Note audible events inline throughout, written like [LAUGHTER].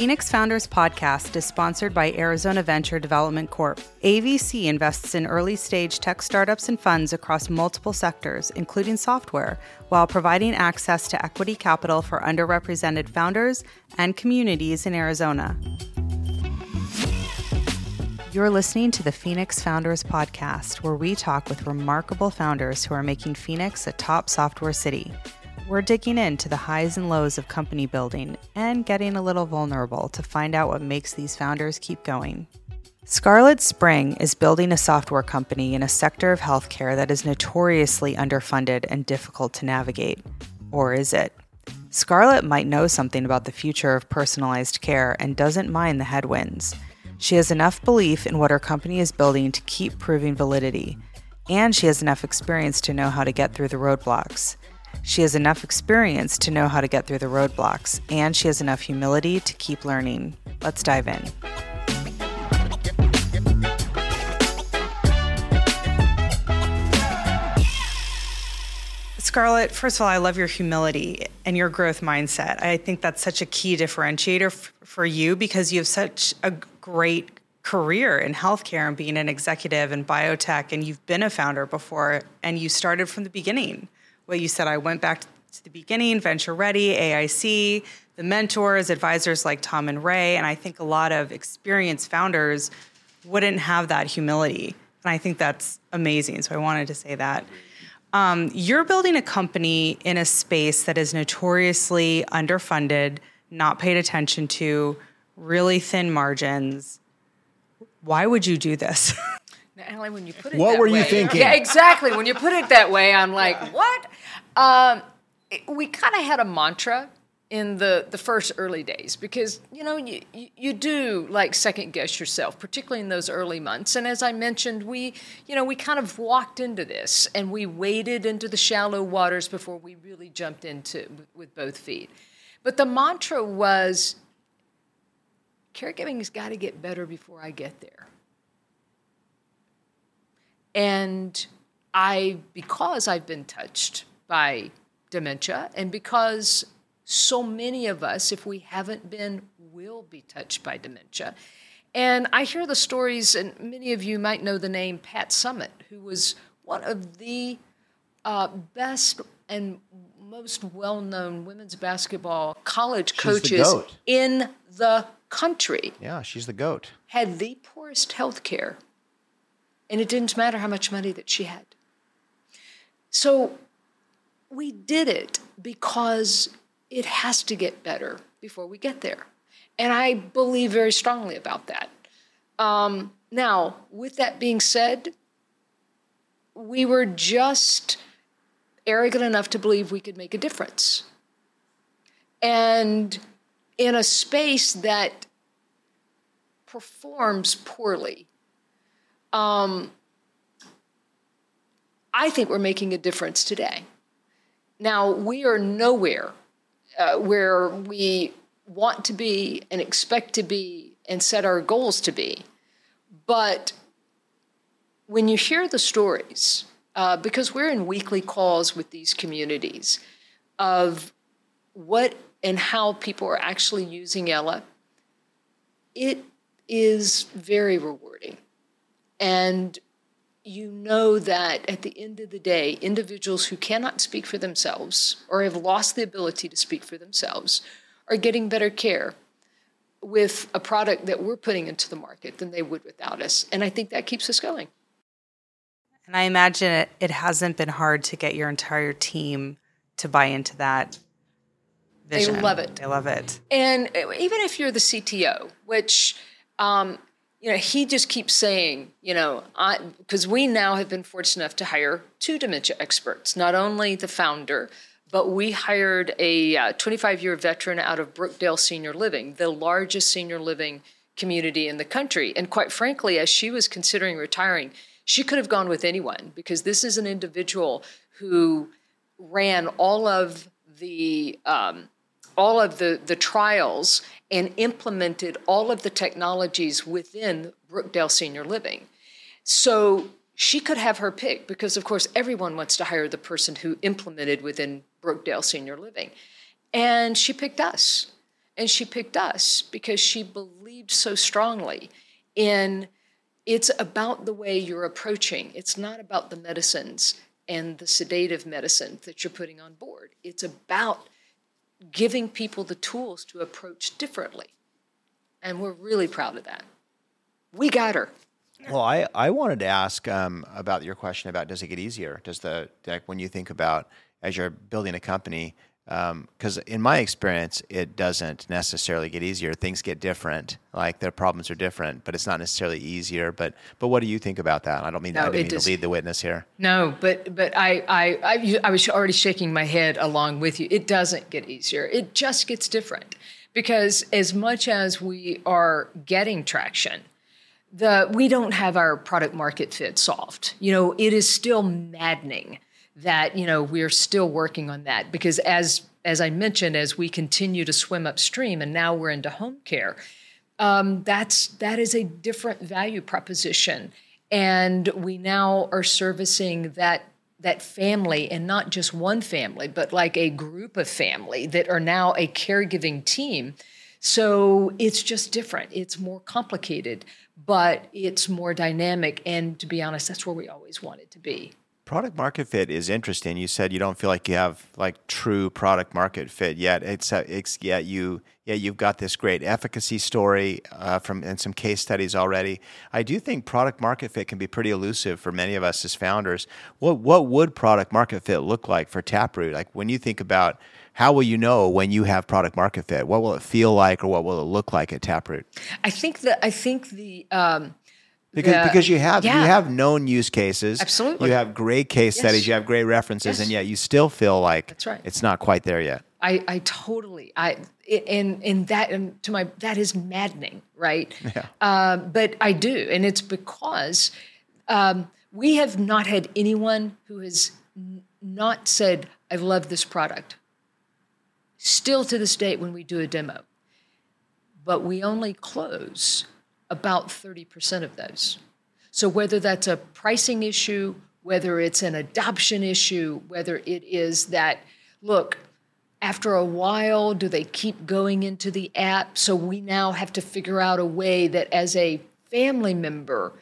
Phoenix Founders podcast is sponsored by Arizona Venture Development Corp. AVC invests in early stage tech startups and funds across multiple sectors, including software, while providing access to equity capital for underrepresented founders and communities in Arizona. You're listening to the Phoenix Founders Podcast, where we talk with remarkable founders who are making Phoenix a top software city. We're digging into the highs and lows of company building and getting a little vulnerable to find out what makes these founders keep going. Scarlett Spring is building a software company in a sector of healthcare that is notoriously underfunded and difficult to navigate. Or is it? Scarlett might know something about the future of personalized care and doesn't mind the headwinds. She has enough belief in what her company is building to keep proving validity, and she has enough experience to know how to get through the roadblocks. She has enough experience to know how to get through the roadblocks, and she has enough humility to keep learning. Let's dive in. Scarlett, first of all, I love your humility and your growth mindset. I think that's such a key differentiator f- for you because you have such a great career in healthcare and being an executive in biotech, and you've been a founder before, and you started from the beginning what you said. I went back to the beginning, Venture Ready, AIC, the mentors, advisors like Tom and Ray, and I think a lot of experienced founders wouldn't have that humility. And I think that's amazing. So I wanted to say that. Um, you're building a company in a space that is notoriously underfunded, not paid attention to, really thin margins. Why would you do this? [LAUGHS] Allie, when you put it What that were you way- thinking? Yeah, exactly. When you put it that way, I'm like, what? Um, it- we kind of had a mantra in the, the first early days because you know you, you, you do like second guess yourself particularly in those early months and as i mentioned we you know we kind of walked into this and we waded into the shallow waters before we really jumped into with both feet but the mantra was caregiving has got to get better before i get there and I, because I've been touched by dementia, and because so many of us, if we haven't been, will be touched by dementia. And I hear the stories, and many of you might know the name Pat Summitt, who was one of the uh, best and most well known women's basketball college the coaches GOAT. in the country Yeah, she's the goat. had the poorest health care, and it didn't matter how much money that she had. So we did it because it has to get better before we get there. And I believe very strongly about that. Um, now, with that being said, we were just arrogant enough to believe we could make a difference. And in a space that performs poorly, um, I think we're making a difference today. Now, we are nowhere uh, where we want to be and expect to be and set our goals to be. But when you hear the stories, uh, because we're in weekly calls with these communities of what and how people are actually using Ella, it is very rewarding. And you know that at the end of the day, individuals who cannot speak for themselves or have lost the ability to speak for themselves are getting better care with a product that we're putting into the market than they would without us. And I think that keeps us going. And I imagine it, it hasn't been hard to get your entire team to buy into that vision. They love it. They love it. And even if you're the CTO, which um, you know, he just keeps saying, you know, because we now have been fortunate enough to hire two dementia experts, not only the founder, but we hired a 25 year veteran out of Brookdale Senior Living, the largest senior living community in the country. And quite frankly, as she was considering retiring, she could have gone with anyone because this is an individual who ran all of the um, all of the, the trials and implemented all of the technologies within Brookdale Senior Living. So she could have her pick because, of course, everyone wants to hire the person who implemented within Brookdale Senior Living. And she picked us. And she picked us because she believed so strongly in it's about the way you're approaching. It's not about the medicines and the sedative medicine that you're putting on board. It's about giving people the tools to approach differently. And we're really proud of that. We got her. Well, I, I wanted to ask um, about your question about does it get easier? Does the like when you think about as you're building a company, because um, in my experience, it doesn't necessarily get easier. Things get different, like the problems are different, but it's not necessarily easier. But but what do you think about that? I don't mean, no, I didn't mean does, to lead the witness here. No, but but I, I I I was already shaking my head along with you. It doesn't get easier. It just gets different because as much as we are getting traction the we don't have our product market fit solved you know it is still maddening that you know we're still working on that because as as I mentioned, as we continue to swim upstream, and now we're into home care, um, that's that is a different value proposition, and we now are servicing that that family and not just one family, but like a group of family that are now a caregiving team. So it's just different. It's more complicated, but it's more dynamic. And to be honest, that's where we always wanted to be. Product market fit is interesting. You said you don't feel like you have like true product market fit yet. It's, uh, it's yeah you yeah you've got this great efficacy story uh, from and some case studies already. I do think product market fit can be pretty elusive for many of us as founders. What what would product market fit look like for Taproot? Like when you think about how will you know when you have product market fit? What will it feel like, or what will it look like at Taproot? I think that I think the um, because the, because you have yeah. you have known use cases. Absolutely. You have great case yes. studies, you have great references, yes. and yet you still feel like That's right. it's not quite there yet. I, I totally I and and that and to my that is maddening, right? Yeah. Um, but I do, and it's because um, we have not had anyone who has n- not said, "I love this product." Still to this date, when we do a demo, but we only close about 30% of those. So, whether that's a pricing issue, whether it's an adoption issue, whether it is that, look, after a while, do they keep going into the app? So, we now have to figure out a way that as a family member,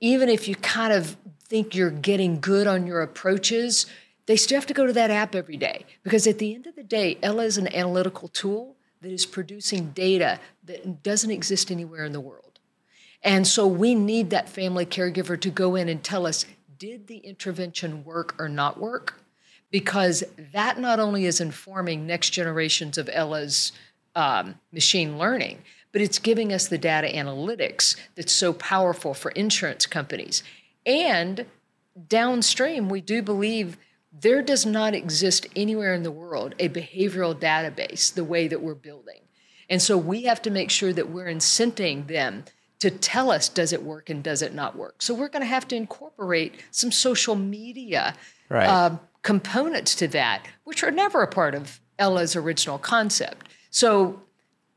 even if you kind of think you're getting good on your approaches, they still have to go to that app every day. Because at the end of the day, Ella is an analytical tool that is producing data that doesn't exist anywhere in the world. And so we need that family caregiver to go in and tell us did the intervention work or not work? Because that not only is informing next generations of Ella's um, machine learning, but it's giving us the data analytics that's so powerful for insurance companies. And downstream, we do believe there does not exist anywhere in the world a behavioral database the way that we're building. And so we have to make sure that we're incenting them to tell us does it work and does it not work. So we're going to have to incorporate some social media right. uh, components to that, which are never a part of Ella's original concept. So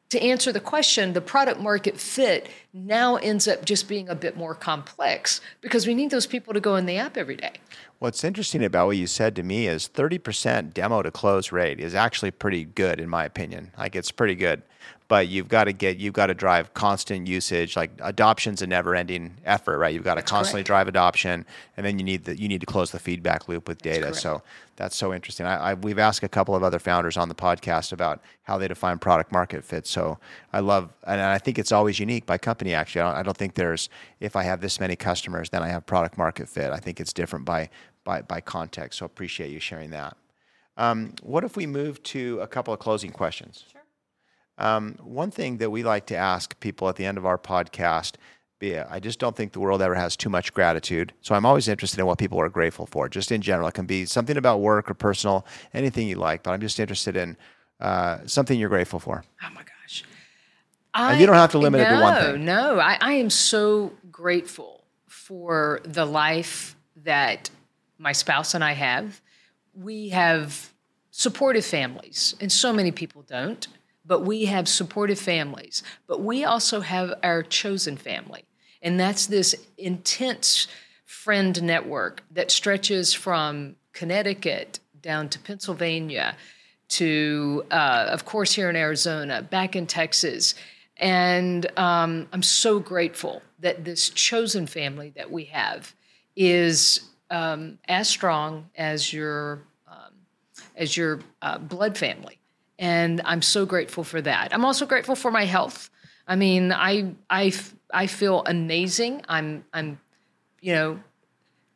to answer the question, the product market fit now ends up just being a bit more complex because we need those people to go in the app every day. What's interesting about what you said to me is 30% demo to close rate is actually pretty good in my opinion. Like it's pretty good but you've got to get you've got to drive constant usage like adoption's a never ending effort right? You've got to that's constantly correct. drive adoption and then you need the, you need to close the feedback loop with data. that's so that's so interesting. I, I, we've asked a couple of other founders on the podcast about how they define product market fit. So i love and i think it's always unique by company actually. I don't, I don't think there's if i have this many customers then i have product market fit. I think it's different by by, by context so appreciate you sharing that. Um, what if we move to a couple of closing questions? Sure um, one thing that we like to ask people at the end of our podcast I just don't think the world ever has too much gratitude. So I'm always interested in what people are grateful for, just in general. It can be something about work or personal, anything you like, but I'm just interested in uh, something you're grateful for. Oh my gosh. I, you don't have to limit no, it to one thing. No, I, I am so grateful for the life that my spouse and I have. We have supportive families, and so many people don't but we have supportive families. But we also have our chosen family. And that's this intense friend network that stretches from Connecticut down to Pennsylvania to, uh, of course, here in Arizona, back in Texas. And um, I'm so grateful that this chosen family that we have is um, as strong as your um, as your uh, blood family, and I'm so grateful for that. I'm also grateful for my health. I mean, I I I feel amazing. I'm I'm you know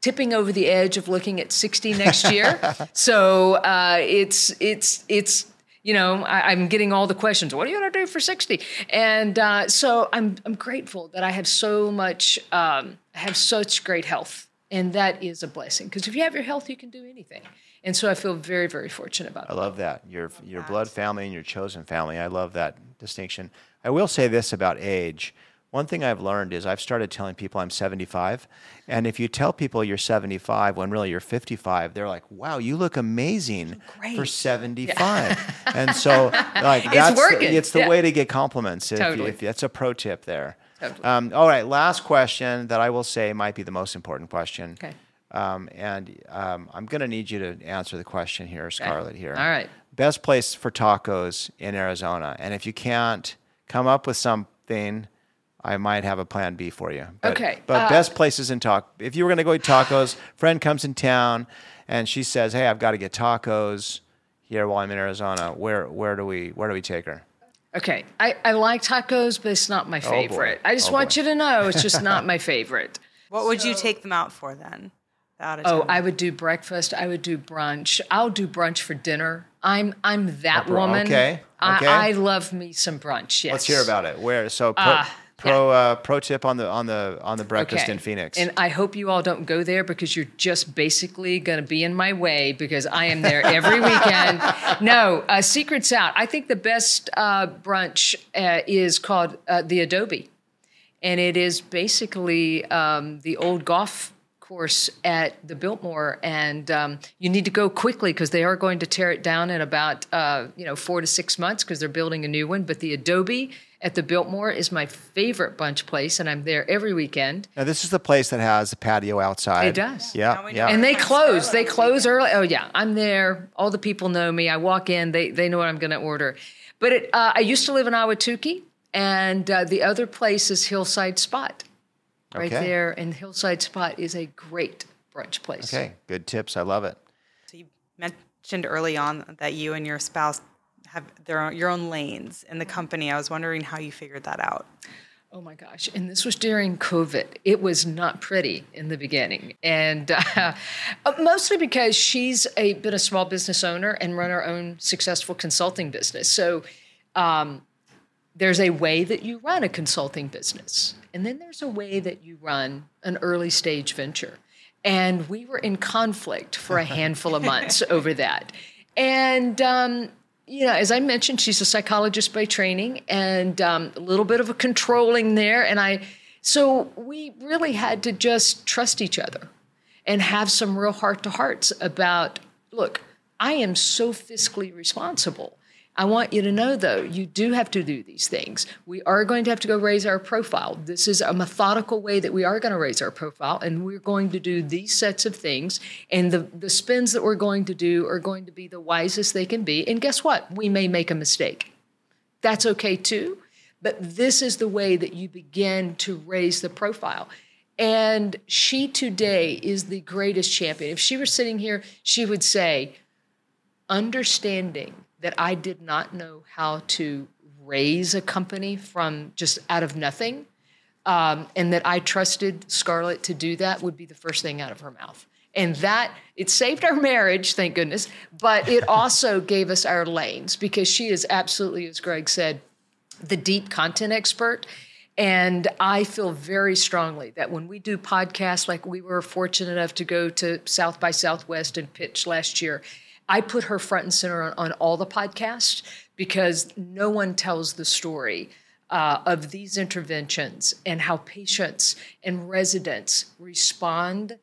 tipping over the edge of looking at 60 next year. [LAUGHS] so uh, it's it's it's you know I, am getting all the questions. What are you going to do for 60? And uh, so I'm I'm grateful that I have so much um, have such great health and that is a blessing because if you have your health, you can do anything. And so I feel very, very fortunate about it. I love that. Your, your blood family and your chosen family. I love that distinction. I will say this about age. One thing I've learned is I've started telling people I'm 75. And if you tell people you're 75 when really you're 55, they're like, wow, you look amazing Great. for 75. Yeah. [LAUGHS] and so, like, that's it's, working. The, it's the yeah. way to get compliments. If, totally. if, that's a pro tip there. Totally. Um, all right, last question that I will say might be the most important question. Okay. Um, and um, I'm going to need you to answer the question here, Scarlett. Here. All right. Best place for tacos in Arizona, and if you can't come up with something, I might have a plan B for you. But, Okay, But uh, best places in talk. If you were going to go eat tacos, friend comes in town, and she says, "Hey, I've got to get tacos here while I'm in Arizona." Where where do we where do we take her? Okay. I, I like tacos, but it's not my boy. favorite. I just Oh, want boy. you to know it's just not [LAUGHS] my favorite. What would you take them out for then? Out of Oh, town? I would do breakfast. I would do brunch. I'll do brunch for dinner. I'm I'm that br- woman. okay, okay. I, I love me some brunch. Yes. Let's hear about it. Where? So pro, Ah, pro uh, pro tip on the on the on the breakfast Okay. in Phoenix. And I hope you all don't go there because you're just basically going to be in my way because I am there every [LAUGHS] weekend. No, uh, secrets out. I think the best uh, brunch uh, is called uh, the Adobe, and it is basically um, the old golf course at the Biltmore, and um, you need to go quickly because they are going to tear it down in about uh, you know four to six months because they're building a new one. But the Adobe at the Biltmore is my favorite bunch place, and I'm there every weekend. now this is the place that has a patio outside. It does. Yeah, Now we know. yeah. And they close. They close early. Oh yeah, I'm there. All the people know me. I walk in. They they know what I'm going to order. But it, uh, I used to live in Ahwatukee, and uh, the other place is Hillside Spot, right Okay. there. And Hillside Spot is a great brunch place. okay, good tips. I love it. So you mentioned early on that you and your spouse have their own, your own lanes in the company. I was wondering how you figured that out. Oh my gosh. And this was during COVID. It was not pretty in the beginning. And [LAUGHS] uh, mostly because she's a, been a small business owner and run her own successful consulting business. So um, there's a way that you run a consulting business, and then there's a way that you run an early stage venture. And we were in conflict for a [LAUGHS] handful of months over that. And um, you know, as I mentioned, she's a psychologist by training and um, a little bit of a controlling there. And I, so we really had to just trust each other and have some real heart to hearts about look, I am so fiscally responsible. I want you to know, though, you do have to do these things. We are going to have to go raise our profile. This is a methodical way that we are going to raise our profile, and we're going to do these sets of things. And the, the spins that we're going to do are going to be the wisest they can be. And guess what? We may make a mistake. That's okay too. But this is the way that you begin to raise the profile. And she today is the greatest champion. If she were sitting here, she would say, understanding that I did not know how to raise a company from just out of nothing, um, and that I trusted Scarlett to do that would be the first thing out of her mouth. And that it saved our marriage, thank goodness, but it also gave us our lanes because she is absolutely, as Greg said, the deep content expert. And I feel very strongly that when we do podcasts, like we were fortunate enough to go to South by Southwest and pitch last year, I put her front and center on, on all the podcasts because no one tells the story uh, of these interventions and how patients and residents respond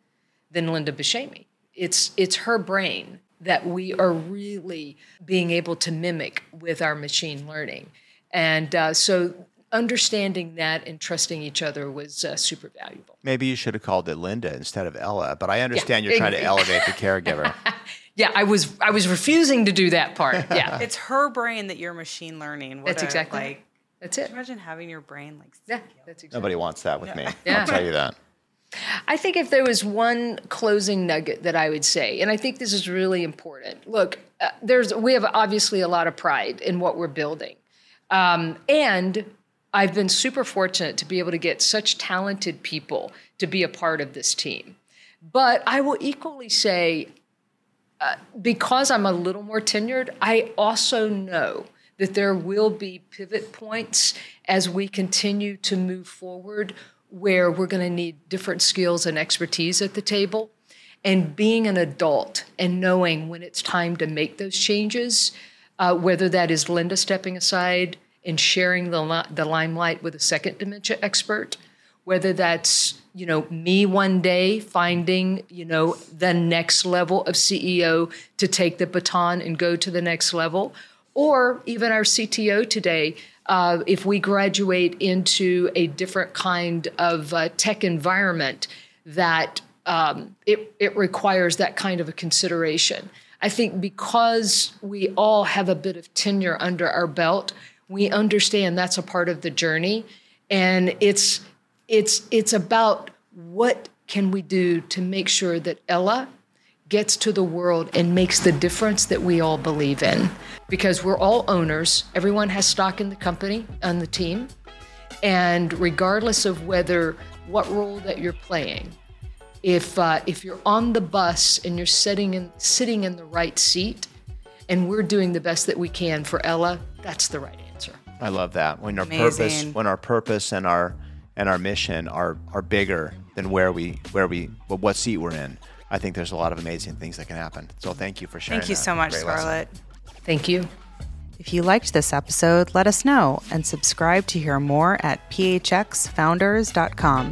than Linda Buscemi. It's it's her brain that we are really being able to mimic with our machine learning, and uh, so understanding that and trusting each other was uh, super valuable. Maybe you should have called it Linda instead of Ella, but I understand Yeah, you're trying to elevate the caregiver. [LAUGHS] Yeah, I was I was refusing to do that part. [LAUGHS] Yeah, It's her brain that you're machine learning. What That's a, exactly like. that's it. Imagine having your brain like. Yeah, that's exactly. Nobody wants that with me. [LAUGHS] Yeah. I'll tell you that. I think if there was one closing nugget that I would say, and I think this is really important. Look, uh, there's we have obviously a lot of pride in what we're building, um, and I've been super fortunate to be able to get such talented people to be a part of this team. But I will equally say, because I'm a little more tenured, I also know that there will be pivot points as we continue to move forward where we're going to need different skills and expertise at the table. And being an adult and knowing when it's time to make those changes, uh, whether that is Linda stepping aside and sharing the, the limelight with a second dementia expert, whether that's you know me one day finding you know the next level of CEO to take the baton and go to the next level, or even our CTO today. Uh, if we graduate into a different kind of uh, tech environment, that um, it, it requires that kind of a consideration. I think because we all have a bit of tenure under our belt, we understand that's a part of the journey, and it's it's it's about what can we do to make sure that Ella gets to the world and makes the difference that we all believe in because we're all owners everyone has stock in the company on the team and regardless of whether what role that you're playing if uh, if you're on the bus and you're sitting in sitting in the right seat and we're doing the best that we can for Ella that's the right answer I love that. When our Amazing. purpose, when our purpose and our and our mission are are bigger than where we where we what seat we're in. I think there's a lot of amazing things that can happen. So thank you for sharing. Thank you that. so much, Great lesson. Scarlett. thank you If you liked this episode, let us know and subscribe to hear more at phxfounders.com.